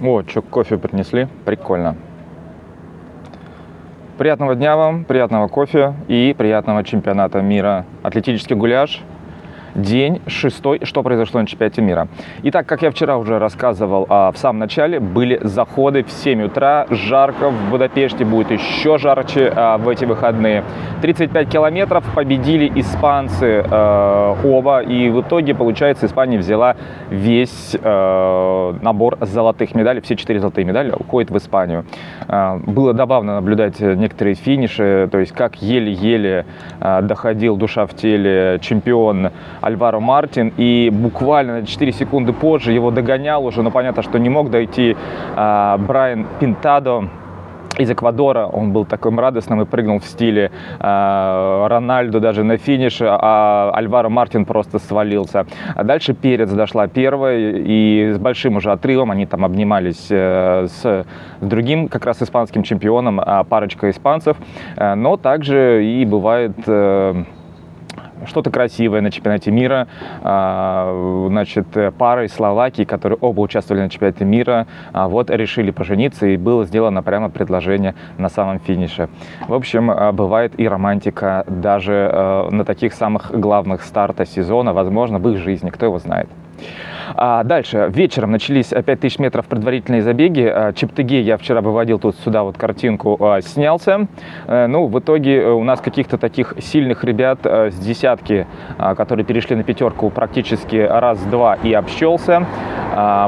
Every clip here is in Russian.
О, что, кофе принесли? Прикольно. Приятного дня вам, приятного кофе и приятного чемпионата мира. Атлетический гуляш – день шестой, что произошло на чемпионате мира. Итак, как я вчера уже рассказывал а, в самом начале, были заходы в 7 утра, жарко, в Будапеште будет еще жарче а, в эти выходные. 35 километров победили испанцы а, оба, и в итоге, получается, Испания взяла весь набор золотых медалей, все четыре золотые медали уходят в Испанию. Было добавно наблюдать некоторые финиши, то есть как еле-еле доходил душа в теле чемпион Альваро Мартин, и буквально 4 секунды позже его догонял уже, но понятно, что не мог дойти а, Брайан Пинтадо, из Эквадора. Он был таким радостным и прыгнул в стиле э, Рональду даже на финише, а Альваро Мартин просто свалился. А дальше Перец дошла первой, и с большим уже отрывом они там обнимались э, с другим как раз испанским чемпионом, э, парочка испанцев. Э, но также и бывает... Э, что-то красивое на чемпионате мира. А, значит, пара из Словакии, которые оба участвовали на чемпионате мира, а, вот решили пожениться, и было сделано прямо предложение на самом финише. В общем, а, бывает и романтика даже на таких самых главных старта сезона, возможно, в их жизни, кто его знает. А дальше, вечером начались 5000 метров предварительные забеги. А, Чептыге я вчера выводил тут сюда вот картинку, а, снялся. Э, ну, в итоге э, у нас каких-то таких сильных ребят э, с десятки, которые перешли на пятерку практически раз-два и общался.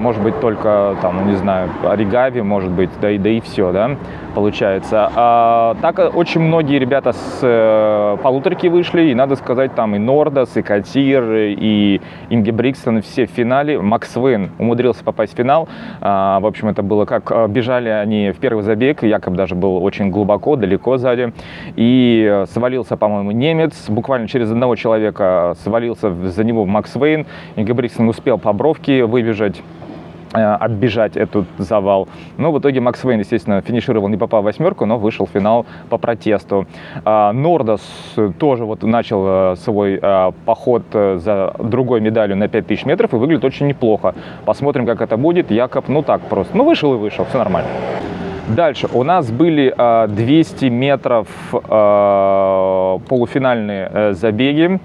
Может быть, только там, ну, не знаю, Оригави, может быть, да и, да и все, да получается. А, так э, очень многие ребята с э, полуторки вышли, и надо сказать, там и Нордас, и Катир, и Инги Брикстон, все в финале. Макс Вейн умудрился попасть в финал. А, в общем, это было как э, бежали они в первый забег, якобы даже был очень глубоко, далеко сзади, и э, свалился, по-моему, немец. Буквально через одного человека свалился за него Макс Вейн. Инги Брикстон успел по бровке выбежать оббежать этот завал. Но в итоге Макс Вейн, естественно, финишировал, не попав в восьмерку, но вышел в финал по протесту. А, Нордос тоже вот начал э, свой э, поход за другой медалью на 5000 метров и выглядит очень неплохо. Посмотрим, как это будет. Якоб, ну так просто, ну вышел и вышел, все нормально. Дальше у нас были 200 метров полуфинальные забеги.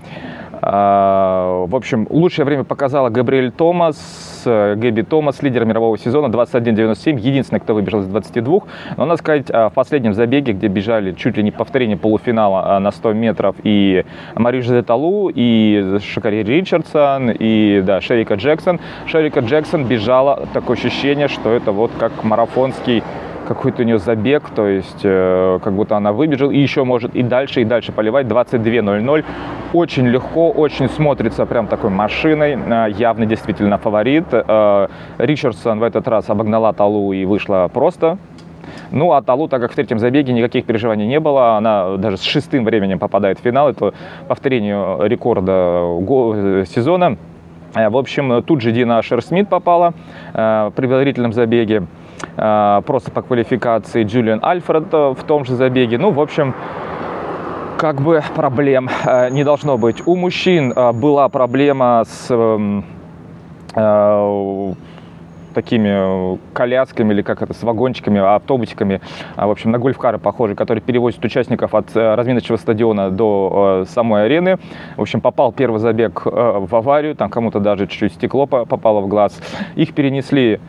А, в общем, лучшее время показала Габриэль Томас, Гэби Томас, лидер мирового сезона, 21.97, единственный, кто выбежал из 22. Но надо сказать, а, в последнем забеге, где бежали чуть ли не повторение полуфинала а, на 100 метров и Марижа Деталу, и Шакари Ричардсон, и да, Шерика Джексон. Шерика Джексон бежала, такое ощущение, что это вот как марафонский какой-то у нее забег, то есть э, как будто она выбежала и еще может и дальше, и дальше поливать. 22.00. Очень легко, очень смотрится прям такой машиной. Э, явно действительно фаворит. Э, Ричардсон в этот раз обогнала Талу и вышла просто ну, а Талу, так как в третьем забеге никаких переживаний не было, она даже с шестым временем попадает в финал. Это повторение рекорда сезона. Э, в общем, тут же Дина Шерсмит попала э, в предварительном забеге. Э, просто по квалификации Джулиан Альфред э, в том же забеге. Ну, в общем, как бы проблем э, не должно быть. У мужчин была проблема с эм, такими э, колясками или как это, с вагончиками, автобусиками, а, в общем, на гольфкары похожие, которые перевозят участников от э, разминочного стадиона до э, самой арены. В общем, попал первый забег в аварию, там кому-то даже чуть-чуть стекло попало в глаз. Их перенесли,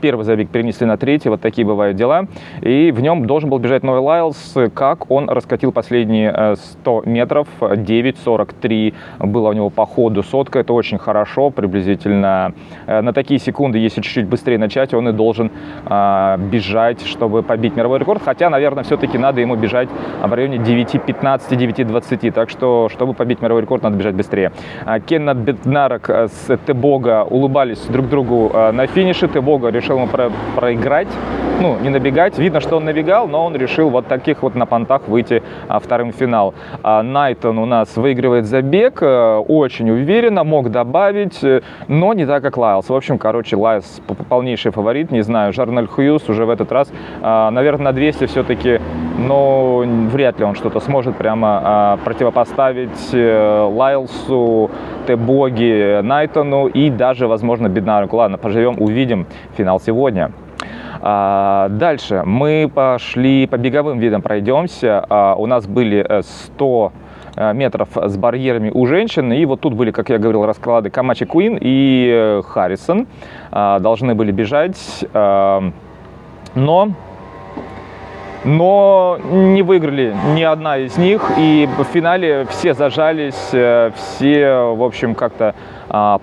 первый забег перенесли на третий, вот такие бывают дела. И в нем должен был бежать Ной Лайлс, как он раскатил последние 100 метров, 9.43 было у него по ходу сотка, это очень хорошо, приблизительно на такие секунды, если чуть-чуть быстрее начать, он и должен э, бежать, чтобы побить мировой рекорд. Хотя, наверное, все-таки надо ему бежать в районе 9.15, 9.20. Так что, чтобы побить мировой рекорд, надо бежать быстрее. А, Кеннет Беднарок с Тебога улыбались друг другу а, на финише. Тебога решил ему про проиграть ну, недобегать. Видно, что он недобегал, но он решил вот таких вот на понтах выйти а, вторым в финал. А, Найтон у нас выигрывает забег, а, очень уверенно, мог добавить, но не так, как Лайлс. В общем, короче, Лайлс полнейший фаворит, не знаю, Жарнел Хьюз уже в этот раз, а, наверное, на 200 все-таки, но вряд ли он что-то сможет прямо а, противопоставить э, Лайлсу, Тебого, Найтону и даже, возможно, Беднарику. Ладно, поживем, увидим финал сегодня. А, дальше мы пошли по беговым видам пройдемся. А, у нас были 100 э, э, метров с барьерами у женщин. И вот тут были, как я говорил, расклады Камачи Куин и э, Харрисон. А, должны были бежать. Но но не выиграли ни одна из них, и в финале все зажались, все, в общем, как-то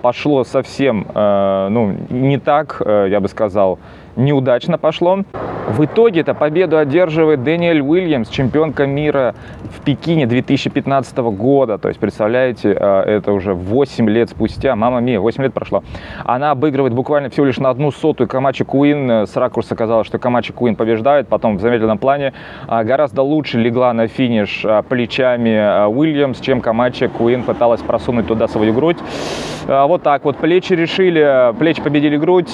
пошло совсем, ну, не так, я бы сказал, неудачно пошло. В итоге это победу одерживает Дэниэль Уильямс, чемпионка мира в Пекине 2015 года. То есть, представляете, э, это уже 8 лет спустя. Мама мия, 8 лет прошло. Она обыгрывает буквально всего лишь на одну сотую Камачи Куин. С ракурса казалось, что Камачи Куин побеждает. Потом в замедленном плане э, гораздо лучше легла на финиш э, плечами Уильямс, чем Камачи Куин пыталась просунуть туда свою грудь. Вот так вот. Плечи решили, плечи победили грудь.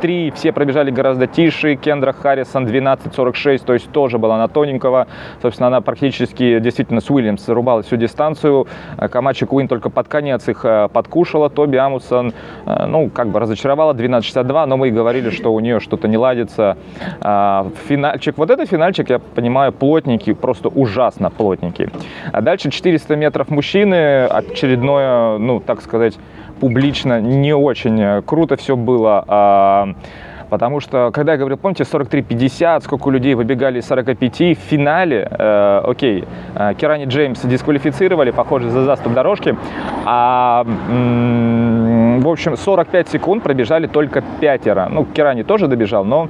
12.43. Все пробежали гораздо тише Кендра Харрисон 12.46, то есть тоже была на тоненького. Собственно, она практически действительно с Уильямс зарубала всю дистанцию. Э, Камачи Куин только под конец их э, подкушала. Тоби Амусон, э, ну, как бы разочаровала 12.62, но мы и говорили, что у нее что-то не ладится. Финальчик, вот этот финальчик, я понимаю, плотненький, просто ужасно плотненький. А дальше 400 метров мужчины, очередное, ну, так сказать, публично не очень круто все было. А, Потому что, когда я говорил, помните, 43-50, сколько людей выбегали из 45, в финале, э, окей, э, Керани Джеймс дисквалифицировали, похоже, за заступ дорожки, а, м- в общем, 45 секунд пробежали только пятеро. Ну, Керани тоже добежал, но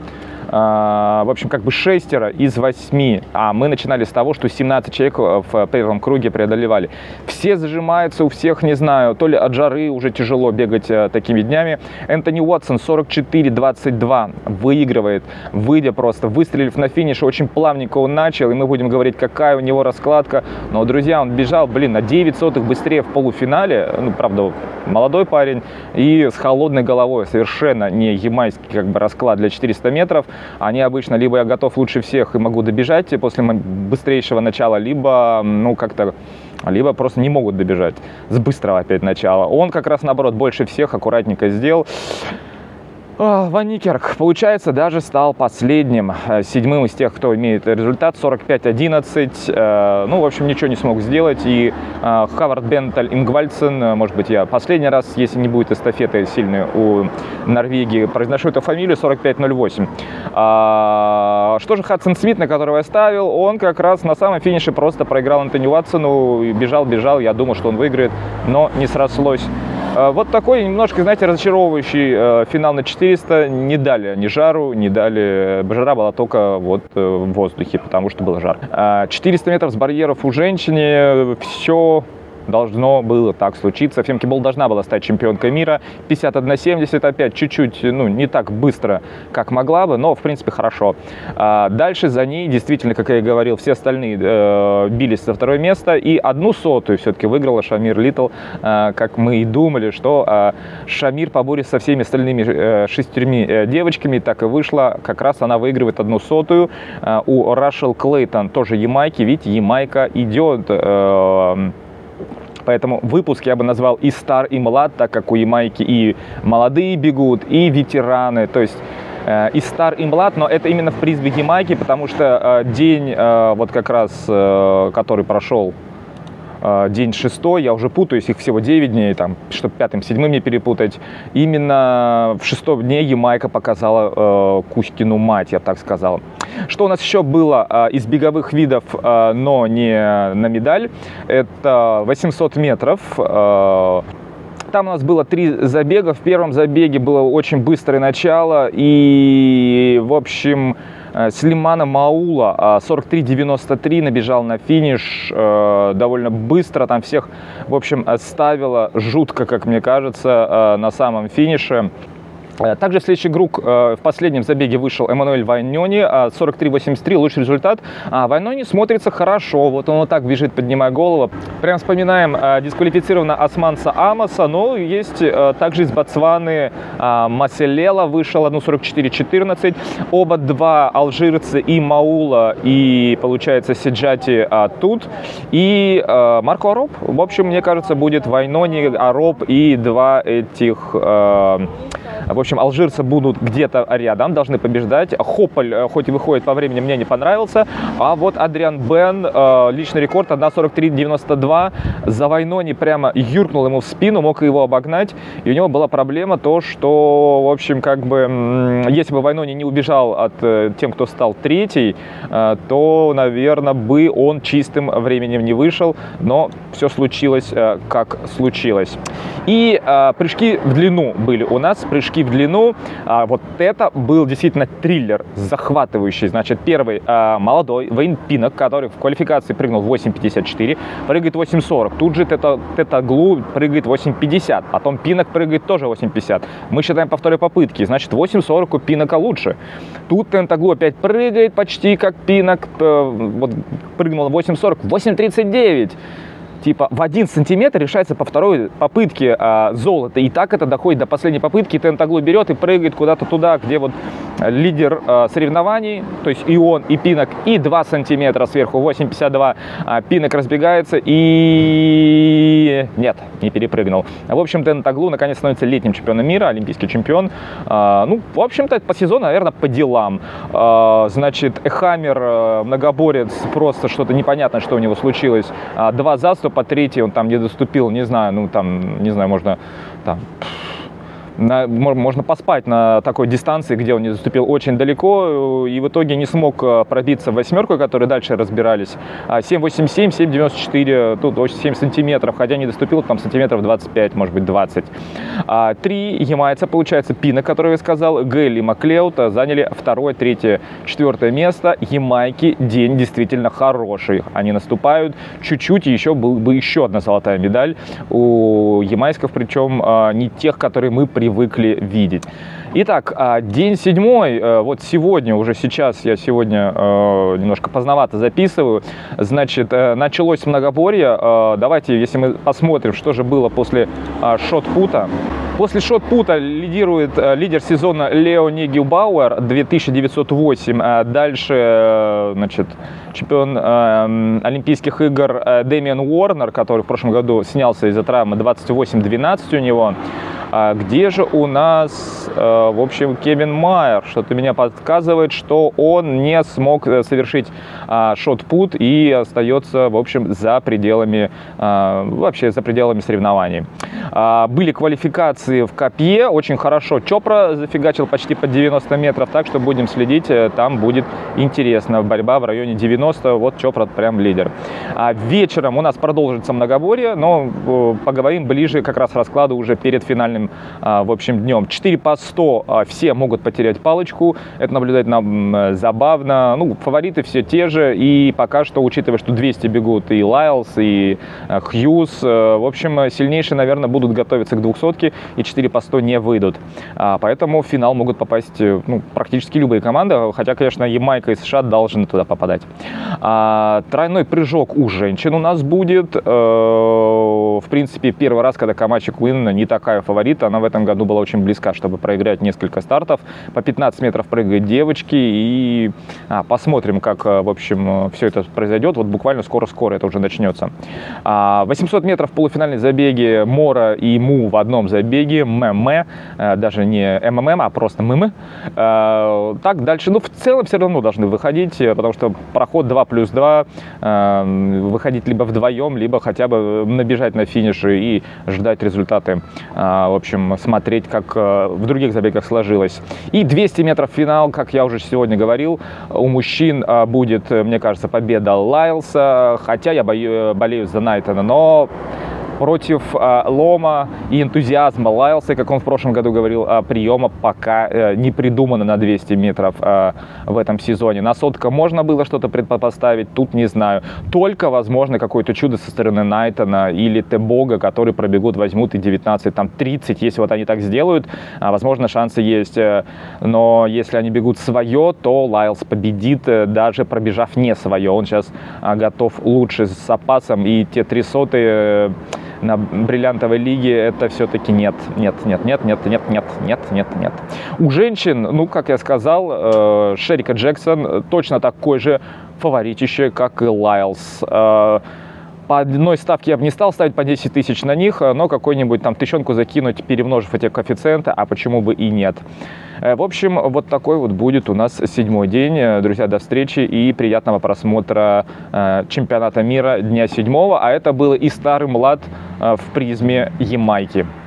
в общем, как бы шестеро из восьми, а мы начинали с того, что 17 человек в первом круге преодолевали. Все зажимаются, у всех, не знаю, то ли от жары уже тяжело бегать э, такими днями. Энтони Уотсон 44-22 выигрывает, выйдя просто, выстрелив на финише, очень плавненько он начал, и мы будем говорить, какая у него раскладка. Но, друзья, он бежал, блин, на 9 сотых быстрее в полуфинале, ну, правда, молодой парень, и с холодной головой, совершенно не ямайский как бы расклад для 400 метров они обычно либо я готов лучше всех и могу добежать после быстрейшего начала, либо, ну, как-то либо просто не могут добежать с быстрого опять начала. Он как раз наоборот больше всех аккуратненько сделал. Ван Никерк, получается, даже стал последним, э, седьмым из тех, кто имеет результат, 45-11. Э, ну, в общем, ничего не смог сделать. И э, Хавард Бенталь Ингвальдсен, может быть, я последний раз, если не будет эстафеты сильной у Норвегии, произношу эту фамилию, 45-08. А, что же Хадсон Смит, на которого я ставил, он как раз на самом финише просто проиграл Антони Уатсону, бежал-бежал, я думал, что он выиграет, но не срослось. Э, вот такой немножко, знаете, разочаровывающий э, финал на 400. Не дали ни жару, не дали... Жара была только вот э, в воздухе, потому что был жар. 400 метров с барьеров у женщины. Все должно было так случиться. Фемки Бол должна была стать чемпионкой мира. 51-70 опять чуть-чуть, ну, не так быстро, как могла бы, но, в принципе, хорошо. А дальше за ней, действительно, как я и говорил, все остальные э, бились за второе место. И одну сотую все-таки выиграла Шамир Литл, э, как мы и думали, что э, Шамир поборется со всеми остальными э, шестерми э, девочками. Так и вышло. Как раз она выигрывает одну сотую. Э, у Рашел Клейтон тоже Ямайки. Видите, Ямайка идет... Э, Поэтому выпуск я бы назвал и стар, и млад, так как у Ямайки и молодые бегут, и ветераны. То есть э, и стар, и млад, но это именно в призме Ямайки, потому что э, день, э, вот как раз, который прошел день шестой, я уже путаюсь, их всего 9 дней, там, чтобы пятым, седьмым не перепутать. Именно в шестом дне Ямайка показала э, Кузькину мать, я так сказал. Что у нас еще было э, из беговых видов, э, но не на медаль, это 800 метров. Э, там у нас было три забега. В первом забеге было очень быстрое начало. И, в общем, Слимана Маула 43.93 набежал на финиш э, довольно быстро, там всех, в общем, ставила жутко, как мне кажется, э, на самом финише. Э, также в следующий круг э, в последнем забеге вышел Эммануэль Вайнони, 43-83, лучший результат. А Вайнони смотрится хорошо, вот он вот так бежит, поднимая голову. Прям вспоминаем э, дисквалифицировано Османса Амоса, но есть также из Ботсваны Маселела вышел 1.44-14. Оба два алжирцы и Маула, и получается Сиджати тут. И Марко Ароб, в общем, мне кажется, будет Вайнони, Ароб и два этих в общем, алжирцы будут где-то рядом, должны побеждать. Хополь, э, хоть и выходит по времени, мне не понравился. А вот Адриан Бен, э, личный рекорд 1.43.92. За Вайнони прямо юркнул ему в спину, мог его обогнать. И у него была проблема то, что, в общем, как бы, если бы Вайнони не убежал от э, тем, кто стал третий, то, наверное, бы он чистым временем не вышел. Но все случилось, как случилось. И прыжки в длину были у нас, прыжки в длину. А, вот это был действительно триллер захватывающий. Значит, первый а, молодой Вейн Пинок, который в квалификации прыгнул 8.54, прыгает 8.40. Тут же Тета, Тета Глу прыгает 8.50. Потом Пинок прыгает тоже 8.50. Мы считаем по второй попытке. Значит, 8.40 у Пинока лучше. Тут Тентаглу опять прыгает почти как Пинок. Э, вот прыгнул 8.40. 8.39 типа в один сантиметр решается по второй попытке а, золото. И так это доходит до последней попытки. Тентаглу берет и прыгает куда-то туда, где вот лидер а, соревнований, то есть и он, и Пинок, и 2 сантиметра сверху, 8,52. А, Пинок разбегается и... Нет, не перепрыгнул. В общем, Тентаглу наконец становится летним чемпионом мира, олимпийский чемпион. А, ну, в общем-то, по сезону, наверное, по делам. А, значит, Эхамер, а, многоборец, просто что-то непонятное, что у него случилось. А, два заступа по третьей он там не доступил, не знаю, ну там, не знаю, можно там на, можно поспать на такой дистанции, где он не заступил очень далеко, и в итоге не смог э, пробиться в восьмерку, которые дальше разбирались. 7,87, а 7,94, тут 7 сантиметров, хотя не доступил там сантиметров 25, может быть 20. А, три ямайца, получается, Пина, который я сказал, Гелли и Маклеут заняли второе, третье, четвертое место. Ямайки день действительно хороший. Они наступают чуть-чуть, и еще был бы еще одна золотая медаль у ямайсков, причем а, не тех, которые мы при привыкли видеть. Итак, а, день седьмой, э, вот сегодня, уже сейчас, я сегодня э, немножко поздновато записываю, значит, э, началось многоборье. Давайте, если мы посмотрим, что же было после а, шот-пута. После шот-пута лидирует лидер сезона Лео Нигелбауэр 2908. Дальше, значит, чемпион Олимпийских игр Дэмиан Уорнер, который в прошлом году снялся из-за травмы 28-12 у него. А где же у нас, э, в общем, Кевин Майер? Что-то меня подсказывает, что он не смог э, совершить а, шот-пут и остается, в общем, за пределами, а, вообще за пределами соревнований. Были квалификации в копье, очень хорошо. Чопра зафигачил почти под 90 метров, так что будем следить, э, там будет интересно. Борьба в районе 90, вот Чопра прям лидер. Вечером у нас продолжится многоборье, но поговорим ближе как раз раскладу уже перед финальным а, в общем, днем. 4 по 100 а, все могут потерять палочку. Это наблюдать нам э, забавно. Ну, фавориты все те же. И пока что, учитывая, что 200 бегут и Лайлс, и э, Хьюз, э, в общем, сильнейшие, наверное, будут готовиться к 200 и 4 по 100 не выйдут. А, поэтому в финал могут попасть ну, практически любые команды. Хотя, конечно, Ямайка и США должны туда попадать. Тройной прыжок у женщин у нас будет. В принципе, первый раз, когда Камачи Куин не такая фаворит. Она в этом году была очень близка, чтобы проиграть несколько стартов. По 15 метров прыгают девочки. И а, посмотрим, как, э, в общем, все это произойдет. Вот буквально скоро-скоро это уже начнется. 800 а, метров полуфинальной забеги Мора и Му в одном забеге. ММ. Э, даже не МММ, а просто ММ. Э, так, дальше. Ну, в целом все равно должны выходить, потому что проход 2 плюс 2. Выходить либо вдвоем, либо хотя бы набежать на финише и ждать результаты в общем, смотреть, как э, в других забегах сложилось. И 200 метров финал, как я уже сегодня говорил, у мужчин э, будет, мне кажется, победа Лайлса, хотя я болею за Найтона, но против а, лома и энтузиазма Лайлса, как он в прошлом году говорил, а, приема пока а, не придумано на 200 метров а, в этом сезоне. На сотка можно было что-то предпоставить, тут не знаю. Только, возможно, какое-то чудо со стороны Найтона или Тебога, которые пробегут, возьмут и 19, там 30, если вот они так сделают, возможно, шансы есть. Э, но если они бегут свое, то Лайлс победит, э, даже пробежав не свое. Он сейчас готов лучше с запасом, и те три сотые на бриллиантовой лиге это все-таки нет, нет, нет, нет, нет, нет, нет, нет, нет, нет. У женщин, ну, как я сказал, э, Шерика Джексон точно такой же фаворитище, как и Лайлс. Э, по одной ставке я бы не стал ставить по 10 тысяч на них, но какой-нибудь там тысячонку закинуть, перемножив эти коэффициенты, а почему бы и нет. В общем, вот такой вот будет у нас седьмой день. Друзья, до встречи и приятного просмотра чемпионата мира дня седьмого. А это был и старый млад в призме Ямайки.